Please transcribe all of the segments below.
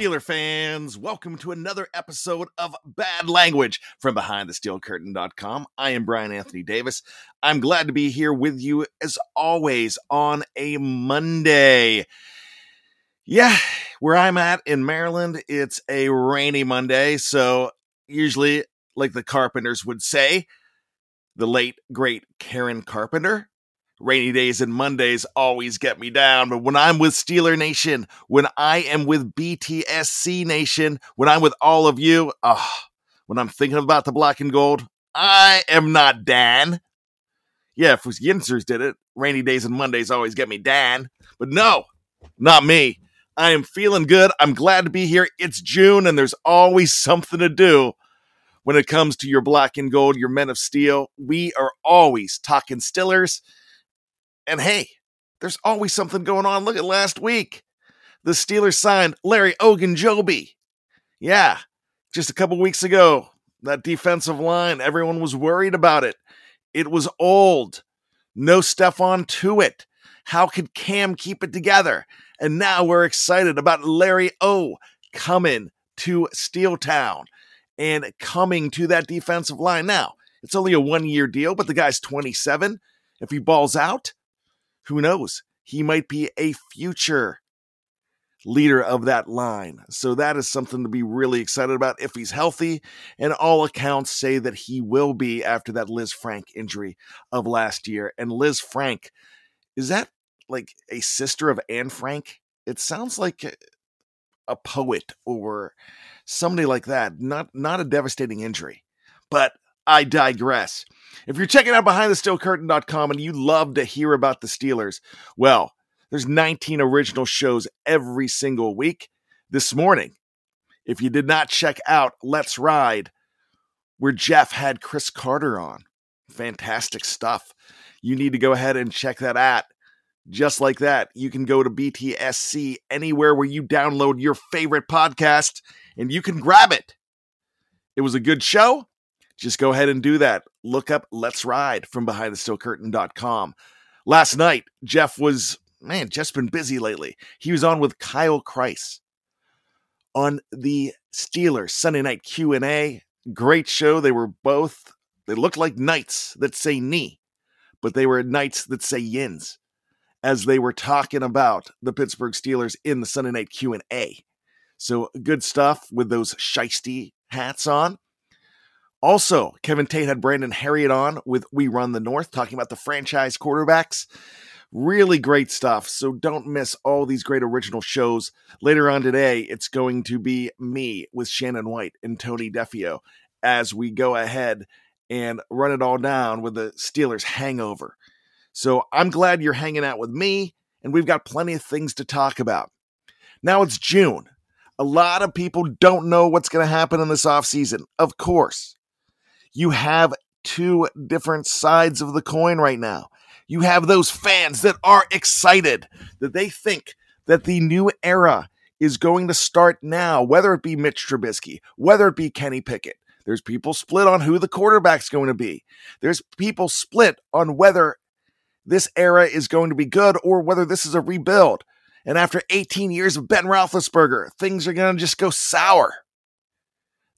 Steeler fans, welcome to another episode of Bad Language from BehindTheSteelCurtain.com. I am Bryan Anthony Davis. I'm glad to be here with you as always on a Monday. Yeah, where I'm at in Maryland, it's a rainy Monday, so usually, like the Carpenters would say, the late great Karen Carpenter, rainy days and Mondays always get me down. But when I'm with Steeler Nation, when I am with BTSC Nation, when I'm with all of you, ah, when I'm thinking about the black and gold, I am not Dan. Yeah, if Yinzers did it, rainy days and Mondays always get me Dan. But no, not me. I am feeling good. I'm glad to be here. It's June and there's always something to do when it comes to your black and gold, your men of steel. We are always talking Stillers. And hey, there's always something going on. Look at last week. The Steelers signed Larry Ogunjobi. Yeah, just a couple weeks ago. That defensive line, everyone was worried about it. It was old. No Stephon Tuitt. How could Cam keep it together? And now we're excited about Larry O coming to Steeltown and coming to that defensive line. Now, it's only a one year deal, but the guy's 27. If he balls out, who knows? He might be a future leader of that line. So that is something to be really excited about if he's healthy. And all accounts say that he will be after that Lisfranc injury of last year. And Liz Frank, is that like a sister of Anne Frank? It sounds like a poet or somebody like that. Not not a devastating injury. But I digress. If you're checking out behindthesteelcurtain.com and you love to hear about the Steelers, well, there's 19 original shows every single week. This morning, if you did not check out Let's Ride, where Jeff had Chris Carter on, fantastic stuff. You need to go ahead and check that out. Just like that, you can go to BTSC anywhere where you download your favorite podcast and you can grab it. It was a good show just go ahead and do that. Look up Let's Ride from BehindTheSteelCurtain.com. Last night, Jeff was, man, Jeff's been busy lately. He was on with Kyle Kreis on the Steelers Sunday Night Q&A. Great show. They were both, they looked like knights that say knee. but they were knights that say yins as they were talking about the Pittsburgh Steelers in the Sunday night Q&A. So good stuff with those shisty hats on. Also, Kevin Tate had Brandon Harriet on with We Run the North, talking about the franchise quarterbacks. Really great stuff. So don't miss all these great original shows. Later on today, it's going to be me with Shannon White and Tony Defeo as we go ahead and run it all down with the Steelers hangover. So I'm glad you're hanging out with me, and we've got plenty of things to talk about. Now it's June. A lot of people don't know what's going to happen in this offseason. Of course, you have two different sides of the coin right now. You have those fans that are excited, that they think that the new era is going to start now, whether it be Mitch Trubisky, whether it be Kenny Pickett. There's people split on who the quarterback's going to be. There's people split on whether this era is going to be good or whether this is a rebuild. And after 18 years of Ben Roethlisberger, things are going to just go sour.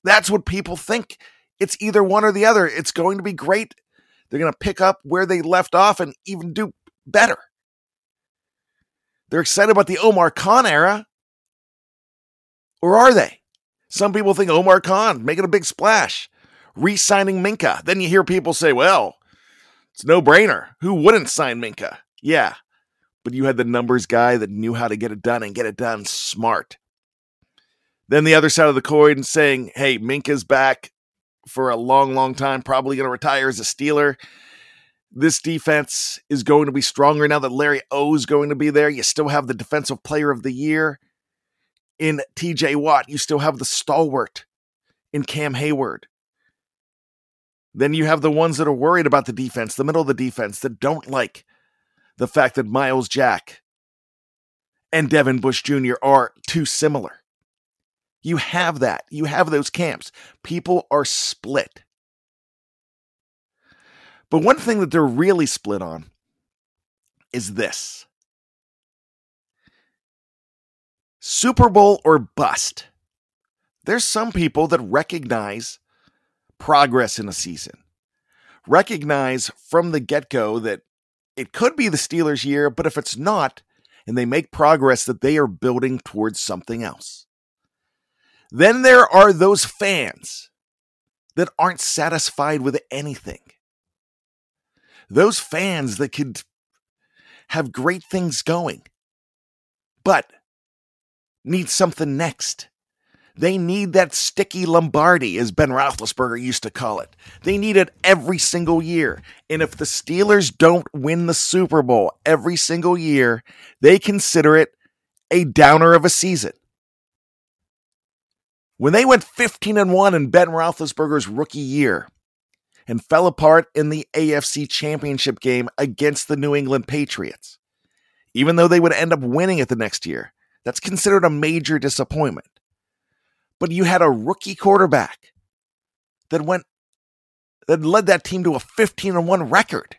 That's what people think. It's either one or the other. It's going to be great. They're going to pick up where they left off and even do better. They're excited about the Omar Khan era. Or are they? Some people think Omar Khan making a big splash, re signing Minkah. Then you hear people say, well, it's no brainer. Who wouldn't sign Minkah? Yeah, but you had the numbers guy that knew how to get it done and get it done smart. Then the other side of the coin saying, hey, Minkah's back for a long, long time, probably going to retire as a Steeler. This defense is going to be stronger now that Larry O is going to be there. You still have the defensive player of the year in TJ Watt. You still have the stalwart in Cam Heyward. Then you have the ones that are worried about the defense, the middle of the defense, that don't like the fact that Myles Jack and Devin Bush Jr. are too similar. You have that. You have those camps. People are split. But one thing that they're really split on is this Super Bowl or bust. There's some people that recognize progress in a season. Recognize from the get go that it could be the Steelers' year, but if it's not, and they make progress, that they are building towards something else. Then there are those fans that aren't satisfied with anything. Those fans that could have great things going, but need something next. They need that sticky Lombardi, as Ben Roethlisberger used to call it. They need it every single year. And if the Steelers don't win the Super Bowl every single year, they consider it a downer of a season. When they went 15 and 1 in Ben Roethlisberger's rookie year and fell apart in the AFC Championship game against the New England Patriots, even though they would end up winning it the next year, that's considered a major disappointment but you had a rookie quarterback that went that led that team to a 15 and 1 record.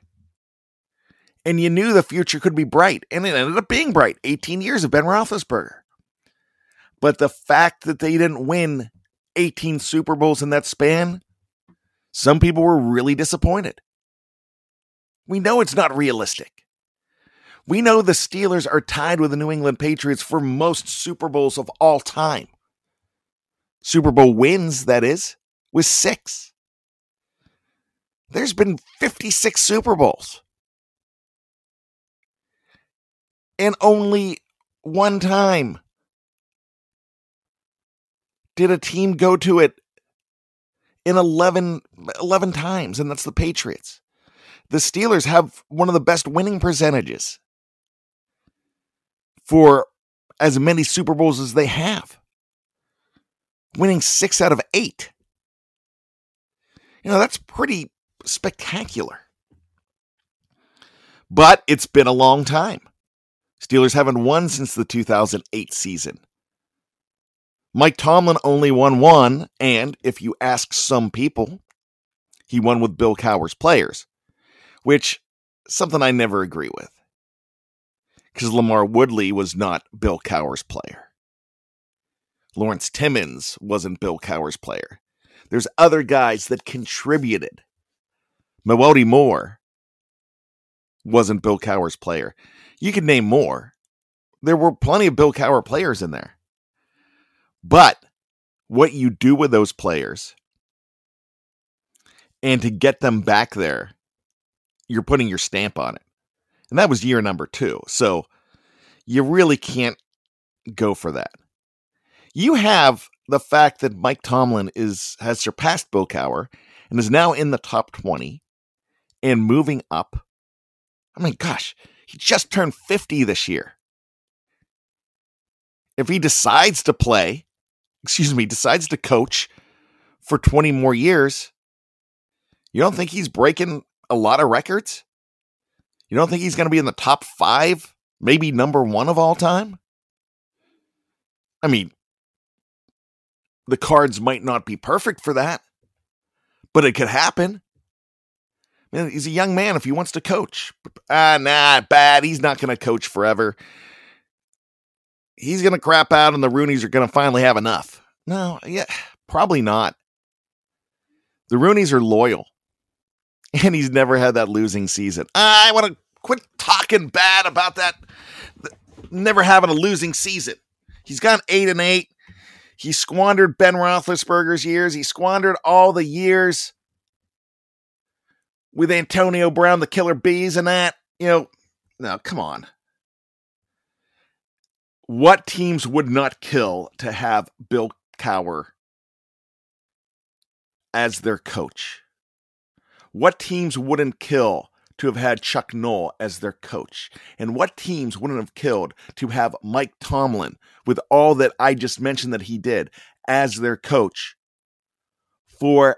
And you knew the future could be bright, and it ended up being bright. 18 years of Ben Roethlisberger. But the fact that they didn't win 18 Super Bowls in that span, some people were really disappointed. We know it's not realistic. We know the Steelers are tied with the New England Patriots for most Super Bowls of all time. Super Bowl wins, that is, with six. There's been 56 Super Bowls. And only one time did a team go to it in 11, 11 times, and that's the Patriots. The Steelers have one of the best winning percentages for as many Super Bowls as they have winning six out of eight. You know, that's pretty spectacular. But it's been a long time. Steelers haven't won since the 2008 season. Mike Tomlin only won one, and if you ask some people, he won with Bill Cowher's players, which something I never agree with. Because LaMarr Woodley was not Bill Cowher's player. Lawrence Timmons wasn't Bill Cowher's player. There's other guys that contributed. Mewelde Moore wasn't Bill Cowher's player. You could name more. There were plenty of Bill Cowher players in there. But what you do with those players and to get them back there, you're putting your stamp on it. And that was year number two. So you really can't go for that. You have the fact that Mike Tomlin is has surpassed Cowher and is now in the top 20 and moving up. I mean, gosh, he just turned 50 this year. If he decides to play, excuse me, decides to coach for 20 more years, you don't think he's breaking a lot of records? You don't think he's going to be in the top five, maybe number one of all time? I mean, the cards might not be perfect for that, but it could happen. Man, he's a young man if he wants to coach. Ah, nah, bad. He's not going to coach forever. He's going to crap out, and the Rooneys are going to finally have enough. No, yeah, probably not. The Rooneys are loyal, and he's never had that losing season. I want to quit talking bad about that. Never having a losing season. He's gone eight and eight. He squandered Ben Roethlisberger's years. He squandered all the years with Antonio Brown, the Killer Bees, and that. You know, no, come on. What teams would not kill to have Bill Cowher as their coach? What teams wouldn't kill to have had Chuck Noll as their coach? And what teams wouldn't have killed to have Mike Tomlin, with all that I just mentioned that he did, as their coach for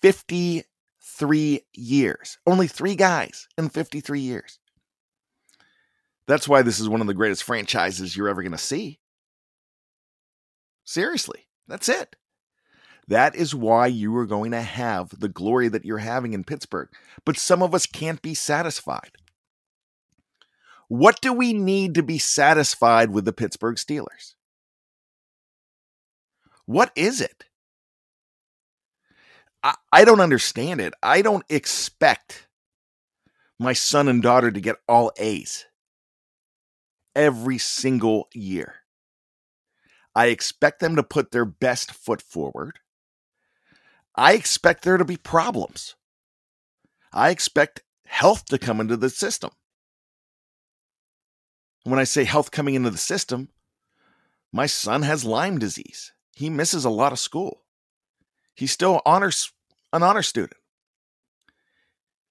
53 years? Only three guys in 53 years. That's why this is one of the greatest franchises you're ever going to see. Seriously, that's it. That is why you are going to have the glory that you're having in Pittsburgh. But some of us can't be satisfied. What do we need to be satisfied with the Pittsburgh Steelers? What is it? I, I don't understand it. I don't expect my son and daughter to get all A's every single year. I expect them to put their best foot forward. I expect there to be problems. I expect health to come into the system. When I say health coming into the system, my son has Lyme disease. He misses a lot of school. He's still honors an honor student.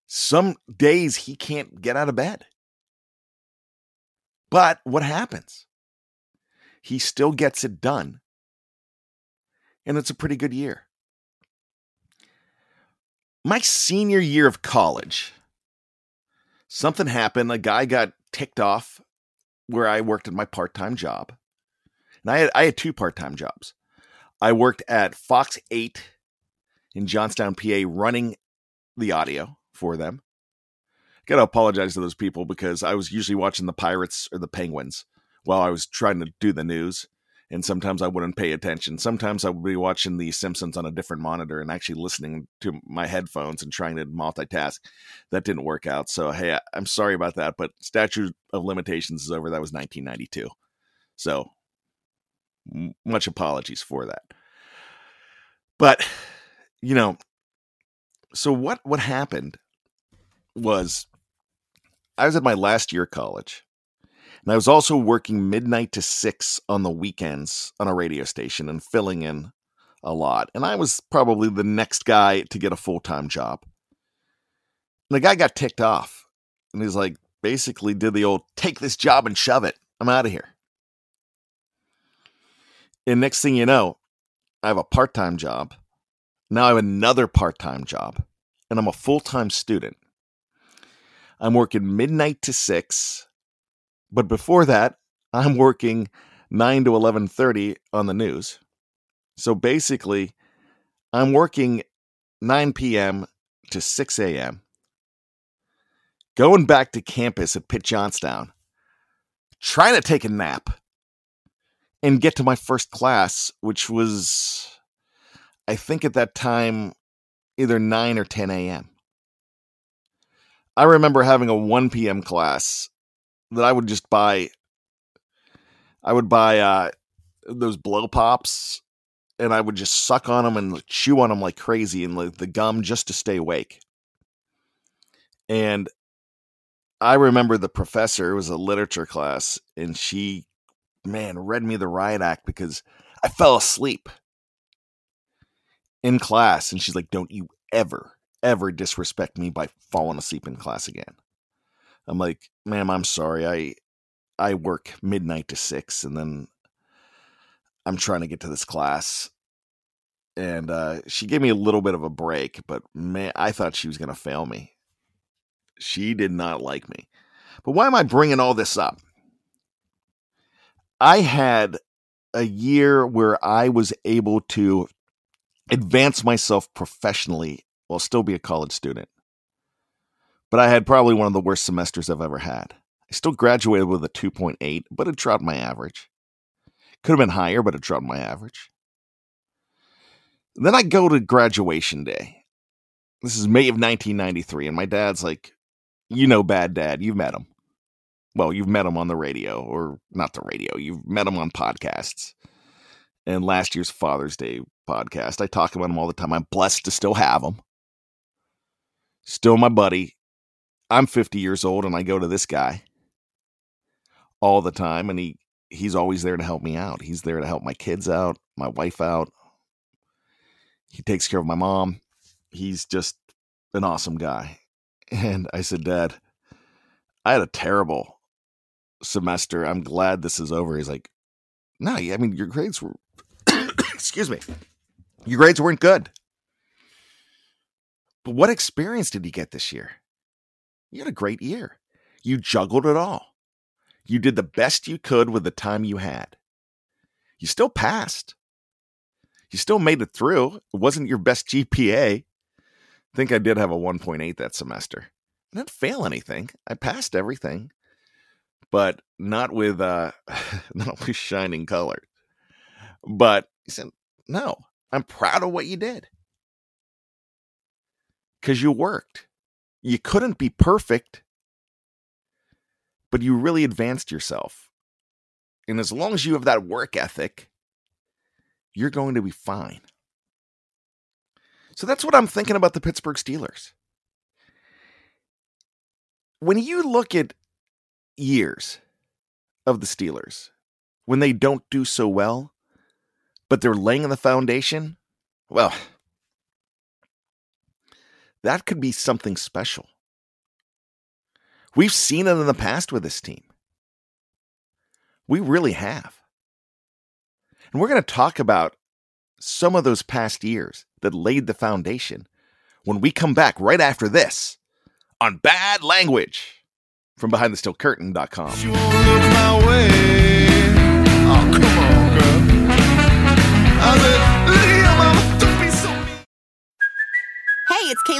Some days he can't get out of bed. But what happens? He still gets it done. And it's a pretty good year my senior year of college, something happened. A guy got ticked off where I worked at my part time job. And I had, I had two part time jobs. I worked at Fox 8 in Johnstown, PA, running the audio for them. Got to apologize to those people because I was usually watching the Pirates or the Penguins while I was trying to do the news and sometimes I wouldn't pay attention. Sometimes I would be watching The Simpsons on a different monitor and actually listening to my headphones and trying to multitask. That didn't work out. So, hey, I, am sorry about that, but statute of limitations is over. That was 1992. So, much apologies for that. But, you know, so what what happened was I was at my last year of college and I was also working midnight to six on the weekends on a radio station and filling in a lot. And I was probably the next guy to get a full time job. And the guy got ticked off. And he's like, basically did the old take this job and shove it. I'm out of here. And next thing you know, I have a part time job. Now I have another part time job. And I'm a full time student. I'm working midnight to six but before that, I'm working 9 to 11:30 on the news. So basically, I'm working 9 p.m. to 6 a.m. Going back to campus at Pitt Johnstown, trying to take a nap and get to my first class, which was, I think at that time, either 9 or 10 a.m. I remember having a 1 p.m. class that I would just buy. I would buy uh, those blow pops and I would just suck on them and chew on them like crazy and like the gum just to stay awake. And I remember the professor, it was a literature class, and she, man, read me the riot act because I fell asleep in class. And she's like, Don't you ever, ever disrespect me by falling asleep in class again. I'm like, ma'am, I'm sorry. I I work midnight to six and then I'm trying to get to this class. And uh, she gave me a little bit of a break, but man, I thought she was to fail me. She did not like me. But why am I bringing all this up? I had a year where I was able to advance myself professionally while still be a college student. But I had probably one of the worst semesters I've ever had. I still graduated with a 2.8, but it dropped my average. Could have been higher, but it dropped my average. Then I go to graduation day. This is May of 1993, and my dad's like, You know, bad dad, you've met him. Well, you've met him on the radio, or not the radio, you've met him on podcasts. And last year's Father's Day podcast, I talk about him all the time. I'm blessed to still have him. Still my buddy. I'm 50 years old, and I go to this guy all the time, and he he's always there to help me out. He's there to help my kids out, my wife out. He takes care of my mom. He's just an awesome guy. And I said, Dad, I had a terrible semester. I'm glad this is over. He's like, No, I mean, your grades were, excuse me, your grades weren't good. But what experience did you get this year? You had a great year. You juggled it all. You did the best you could with the time you had. You still passed. You still made it through. It wasn't your best GPA. I think I did have a 1.8 that semester. I didn't fail anything. I passed everything, but not with uh not with shining colors. But he said, "No, I'm proud of what you did." Cuz you worked. You couldn't be perfect, but you really advanced yourself. And as long as you have that work ethic, you're going to be fine. So that's what I'm thinking about the Pittsburgh Steelers. When you look at years of the Steelers, when they don't do so well, but they're laying the foundation, well, that could be something special. We've seen it in the past with this team. We really have. And we're going to talk about some of those past years that laid the foundation when we come back right after this on Bad Language from BehindTheSteelCurtain.com. You won't look my way. Oh, come on, girl.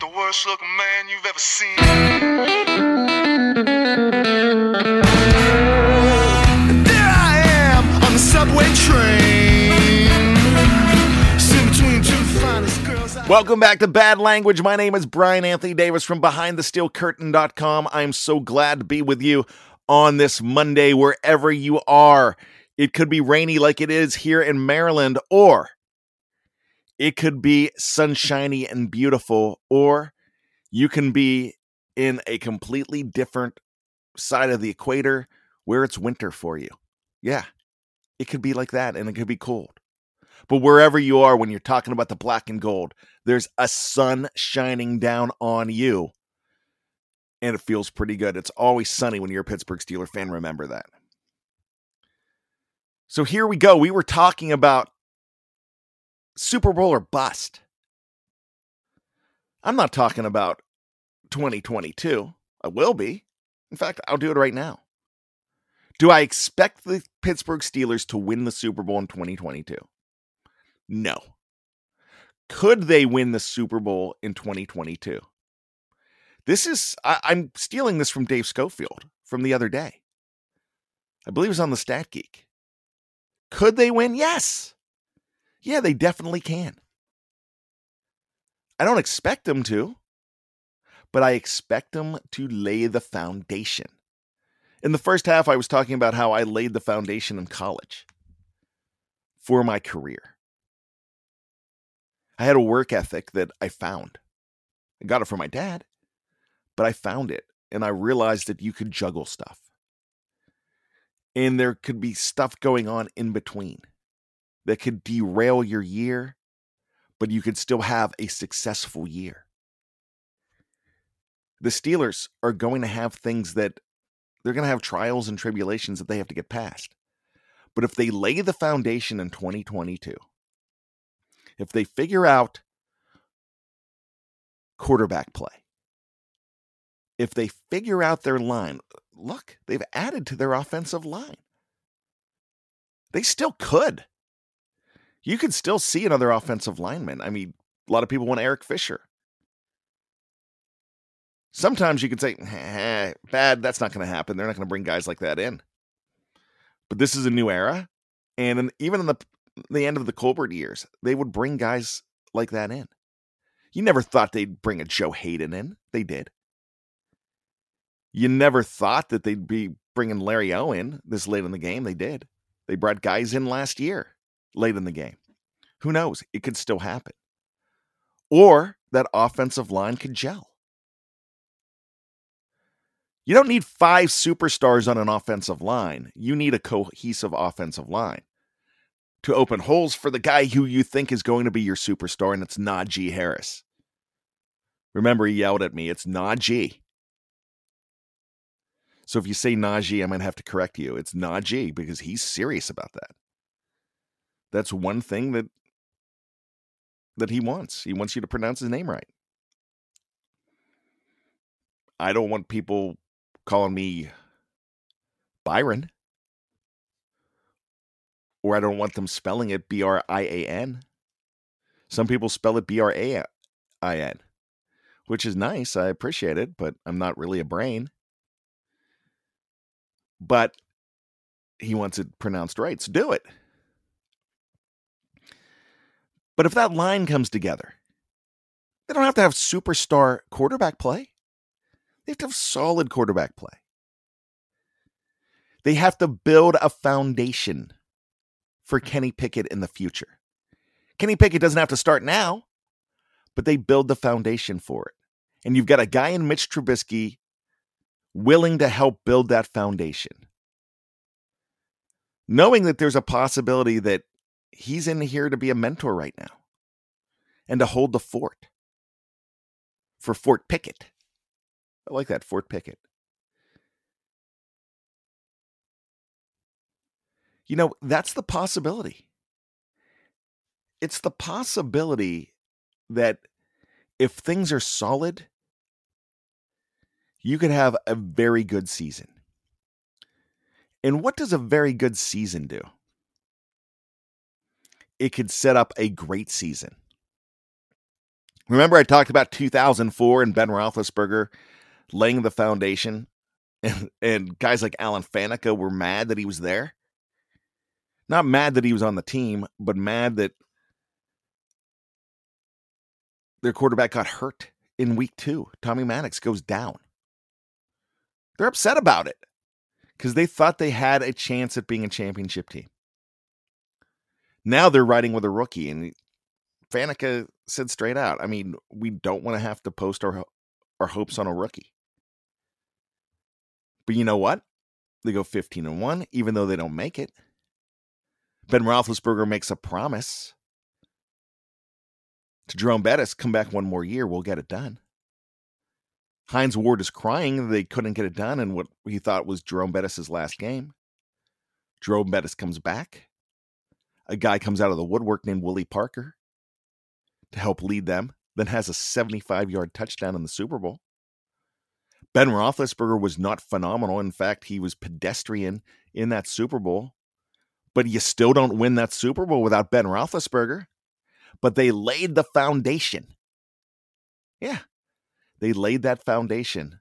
I ain't the worst looking man you've ever seen. There I am on the subway train. Between two finest girls. I- Welcome back to Bad Language. My name is Bryan Anthony Davis from BehindTheSteelCurtain.com. I'm so glad to be with you on this Monday, wherever you are. It could be rainy like it is here in Maryland, or it could be sunshiny and beautiful, or you can be in a completely different side of the equator where it's winter for you. Yeah, it could be like that, and it could be cold. But wherever you are, when you're talking about the black and gold, there's a sun shining down on you. And it feels pretty good. It's always sunny when you're a Pittsburgh Steeler fan. Remember that. So here we go. We were talking about Super Bowl or bust. I'm not talking about 2022. I will be. In fact, I'll do it right now. Do I expect the Pittsburgh Steelers to win the Super Bowl in 2022? No. Could they win the Super Bowl in 2022? This is, I, am stealing this from Dave Schofield from the other day. I believe it was on the Stat Geek. Could they win? Yes. Yeah, they definitely can. I don't expect them to, but I expect them to lay the foundation. In the first half, I was talking about how I laid the foundation in college for my career. I had a work ethic that I found. I got it from my dad, but I found it and I realized that you could juggle stuff. And there could be stuff going on in between that could derail your year, but you could still have a successful year. The Steelers are going to have things that they're going to have trials and tribulations that they have to get past. But if they lay the foundation in 2022, if they figure out quarterback play, if they figure out their line, look, they've added to their offensive line. They still could you could still see another offensive lineman. I mean, a lot of people want Eric Fisher. Sometimes you could say, eh, bad, that's not going to happen. They're not going to bring guys like that in. But this is a new era. And in, even in the, the end of the Colbert years, they would bring guys like that in. You never thought they'd bring a Joe Haden in. They did. You never thought that they'd be bringing Larry Owen this late in the game. They did. They brought guys in last year late in the game. Who knows? It could still happen. Or that offensive line could gel. You don't need five superstars on an offensive line. You need a cohesive offensive line to open holes for the guy who you think is going to be your superstar, and it's Najee Harris. Remember, he yelled at me, it's Najee. So if you say Najee, I might have to correct you. It's Najee because he's serious about that. That's one thing that that he wants. He wants you to pronounce his name right. I don't want people calling me Byron. Or I don't want them spelling it B R I A N. Some people spell it B R A I N, which is nice. I appreciate it, but I'm not really a brain. But he wants it pronounced right, so do it. But if that line comes together, they don't have to have superstar quarterback play. They have to have solid quarterback play. They have to build a foundation for mm-hmm. Kenny Pickett in the future. Kenny Pickett doesn't have to start now, but they build the foundation for it. And you've got a guy in Mitch Trubisky willing to help build that foundation. Knowing that there's a possibility that he's in here to be a mentor right now and to hold the fort for Fort Pickett. I like that, Fort Pickett. You know, that's the possibility. It's the possibility that if things are solid, you could have a very good season. And what does a very good season do? It could set up a great season. Remember, I talked about 2004 and Ben Roethlisberger laying the foundation, and, and guys like Alan Faneca were mad that he was there. Not mad that he was on the team, but mad that their quarterback got hurt in week two. Tommy Maddox goes down. They're upset about it because they thought they had a chance at being a championship team. Now they're riding with a rookie, and Faneca said straight out, I mean, we don't want to have to post our our hopes on a rookie. But you know what? They go 15 and 1, even though they don't make it. Ben Roethlisberger makes a promise to Jerome Bettis come back one more year, we'll get it done. Hines Ward is crying they couldn't get it done in what he thought was Jerome Bettis' last game. Jerome Bettis comes back a guy comes out of the woodwork named Willie Parker to help lead them, then has a 75 yard touchdown in the Super Bowl. Ben Roethlisberger was not phenomenal. In fact, he was pedestrian in that Super Bowl. But you still don't win that Super Bowl without Ben Roethlisberger. But they laid the foundation. Yeah, they laid that foundation.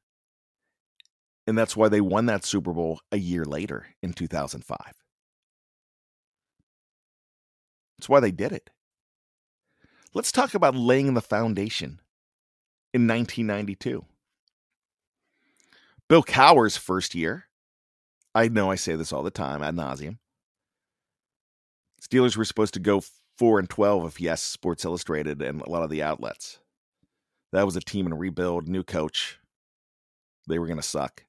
And that's why they won that Super Bowl a year later in 2005. That's why they did it. Let's talk about laying the foundation in 1992. Bill Cowher's first year. I know I say this all the time ad nauseum. Steelers were supposed to go 4 and 12 if yes, Sports Illustrated and a lot of the outlets. That was a team in rebuild, new coach. They were to suck.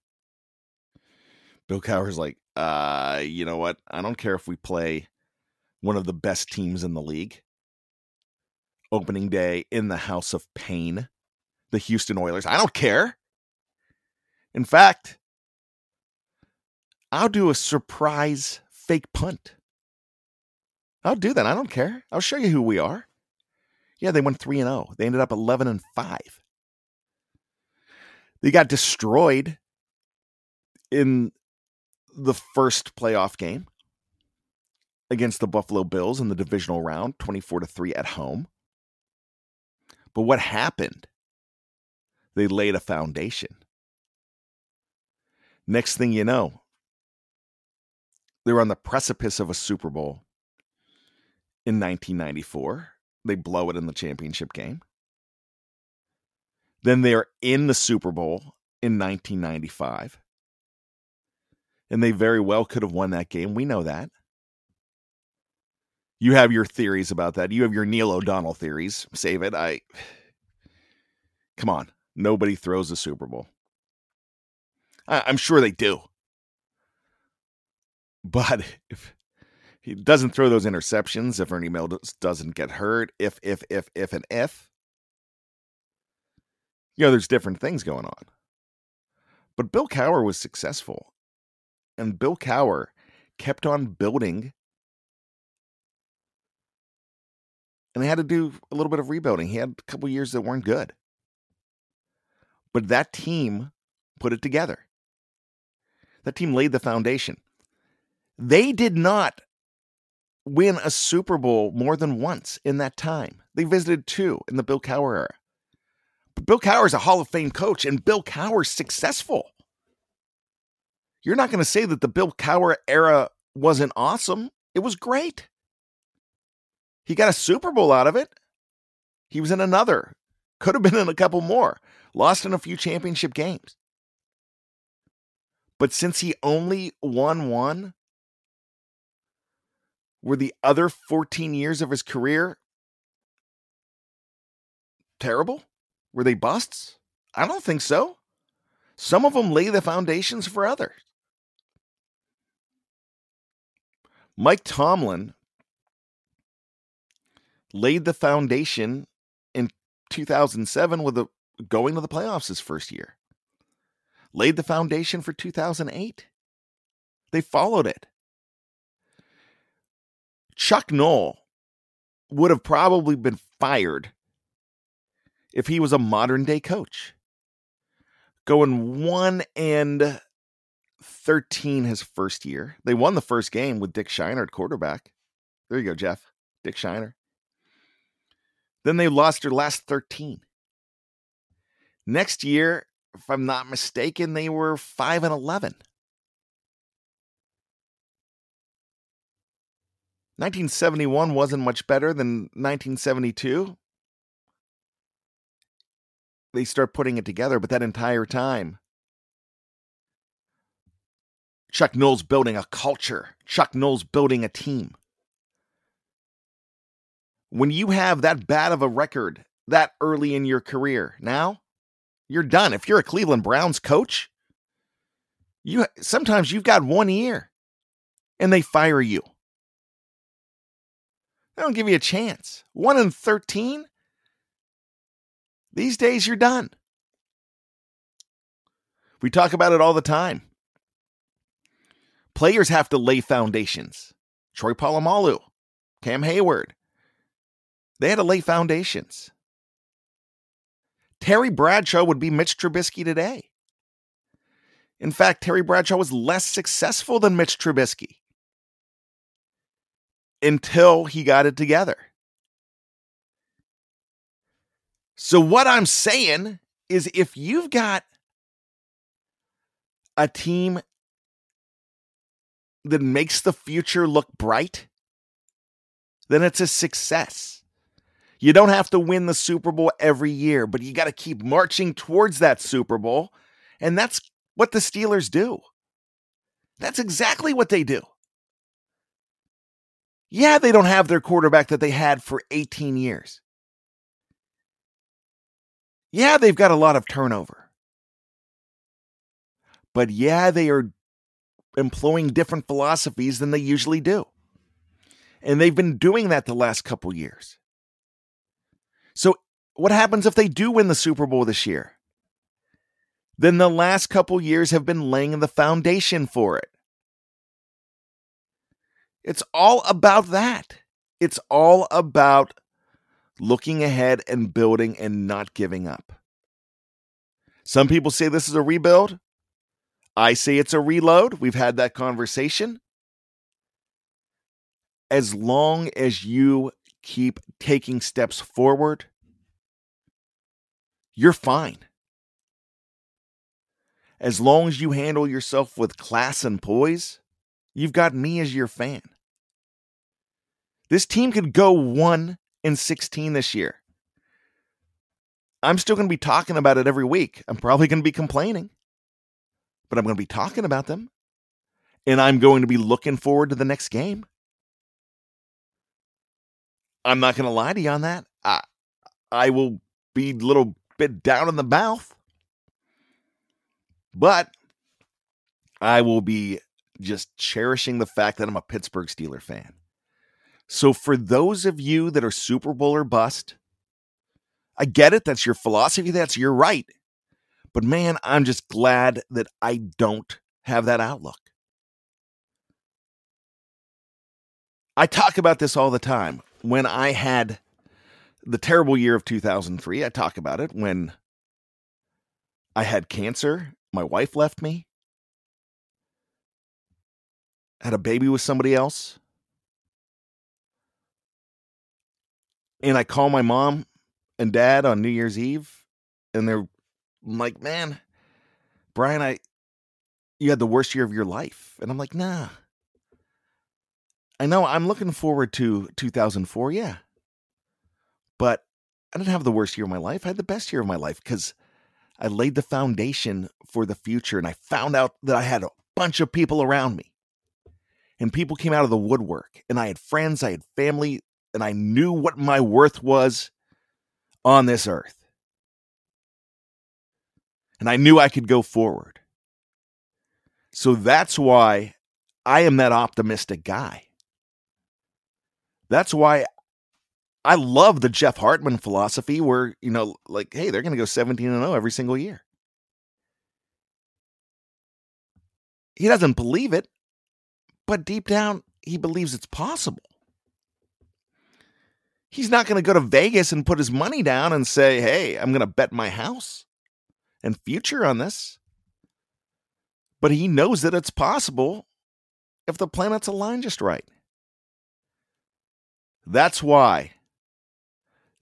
Bill Cowher's like, uh, you know what? I don't care if we play one of the best teams in the league. Opening day in the House of Pain, the Houston Oilers. I don't care. In fact, I'll do a surprise fake punt. I'll do that. I don't care. I'll show you who we are. Yeah, they went 3 and 0. They ended up 11 and 5. They got destroyed in the first playoff game against the Buffalo Bills in the divisional round, 24 to 3 at home. But what happened? They laid a foundation. Next thing you know, they're on the precipice of a Super Bowl in 1994. They blow it in the championship game. Then they're in the Super Bowl in 1995. And they very well could have won that game. We know that. You have your theories about that. You have your Neil O'Donnell theories. Save it. I Come on. Nobody throws a Super Bowl. I, I'm sure they do. But if he doesn't throw those interceptions, if Ernie Mills doesn't get hurt, if, if, if, if, and if, you know, there's different things going on. But Bill Cowher was successful. And Bill Cowher kept on building. And had to do a little bit of rebuilding. He had a couple years that weren't good. But that team put it together. That team laid the foundation. They did not win a Super Bowl more than once in that time. They visited two in the Bill Cowher era. But Bill Cowher is a Hall of Fame coach, and Bill Cowher's successful. You're not going to say that the Bill Cowher era wasn't awesome. It was great. He got a Super Bowl out of it. He was in another. Could have been in a couple more. Lost in a few championship games. But since he only won one, were the other 14 years of his career terrible? Were they busts? I don't think so. Some of them lay the foundations for others. Mike Tomlin laid the foundation in 2007 with a, going to the playoffs his first year. Laid the foundation for 2008. They followed it. Chuck Noll would have probably been fired if he was a modern day coach. Going 1 and 13 his first year. They won the first game with Dick Shiner at quarterback. There you go, Jeff. Dick Shiner. Then they lost their last 13. Next year, if I'm not mistaken, they were 5 and 11. 1971 wasn't much better than 1972. They start putting it together, but that entire time, Chuck Noll's building a culture. Chuck Noll's building a team. When you have that bad of a record that early in your career, now you're done. If you're a Cleveland Browns coach, you sometimes you've got one year and they fire you. They don't give you a chance. One in 13? These days, you're done. We talk about it all the time. Players have to lay foundations. Troy Polamalu, Cam Heyward, they had to lay foundations. Terry Bradshaw would be Mitch Trubisky today. In fact, Terry Bradshaw was less successful than Mitch Trubisky until he got it together. So, what I'm saying is if you've got a team that makes the future look bright, then it's a success. You don't have to win the Super Bowl every year, but you got to keep marching towards that Super Bowl. And that's what the Steelers do. That's exactly what they do. Yeah, they don't have their quarterback that they had for 18 years. Yeah, they've got a lot of turnover. But yeah, they are employing different philosophies than they usually do. And they've been doing that the last couple years. So, what happens if they do win the Super Bowl this year? Then the last couple years have been laying the foundation for it. It's all about that. It's all about looking ahead and building and not giving up. Some people say this is a rebuild. I say it's a reload. We've had that conversation. As long as you keep taking steps forward, you're fine. As long as you handle yourself with class and poise, you've got me as your fan. This team could go 1 in 16 this year. I'm still going to be talking about it every week. I'm probably going to be complaining but I'm going to be talking about them. And I'm going to be looking forward to the next game. I'm not going to lie to you on that. I, I will be a little bit down in the mouth, but I will be just cherishing the fact that I'm a Pittsburgh Steeler fan. So, for those of you that are Super Bowl or bust, I get it. That's your philosophy. That's your right. But man, I'm just glad that I don't have that outlook. I talk about this all the time. When I had the terrible year of 2003, I talk about it. When I had cancer, my wife left me, had a baby with somebody else. And I call my mom and dad on New Year's Eve, and they're I'm like, man, Bryan, I you had the worst year of your life. And I'm like, nah. I know I'm looking forward to 2004, yeah. But I didn't have the worst year of my life. I had the best year of my life because I laid the foundation for the future and I found out that I had a bunch of people around me. And people came out of the woodwork and I had friends, I had family, and I knew what my worth was on this earth and I knew I could go forward. So that's why I am that optimistic guy. That's why I love the Jeff Hartman philosophy where, you know, like, hey, they're going to go 17 and 0 every single year. He doesn't believe it, but deep down, he believes it's possible. He's not going to go to Vegas and put his money down and say, hey, I'm going to bet my house and future on this. But he knows that it's possible if the planets align just right. That's why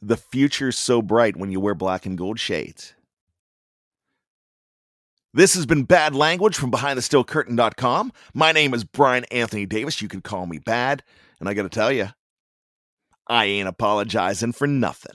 the future's so bright when you wear black and gold shades. This has been Bad Language from BehindTheSteelCurtain.com. My name is Bryan Anthony Davis. You can call me Bad. And I got to tell you, I ain't apologizing for nothing.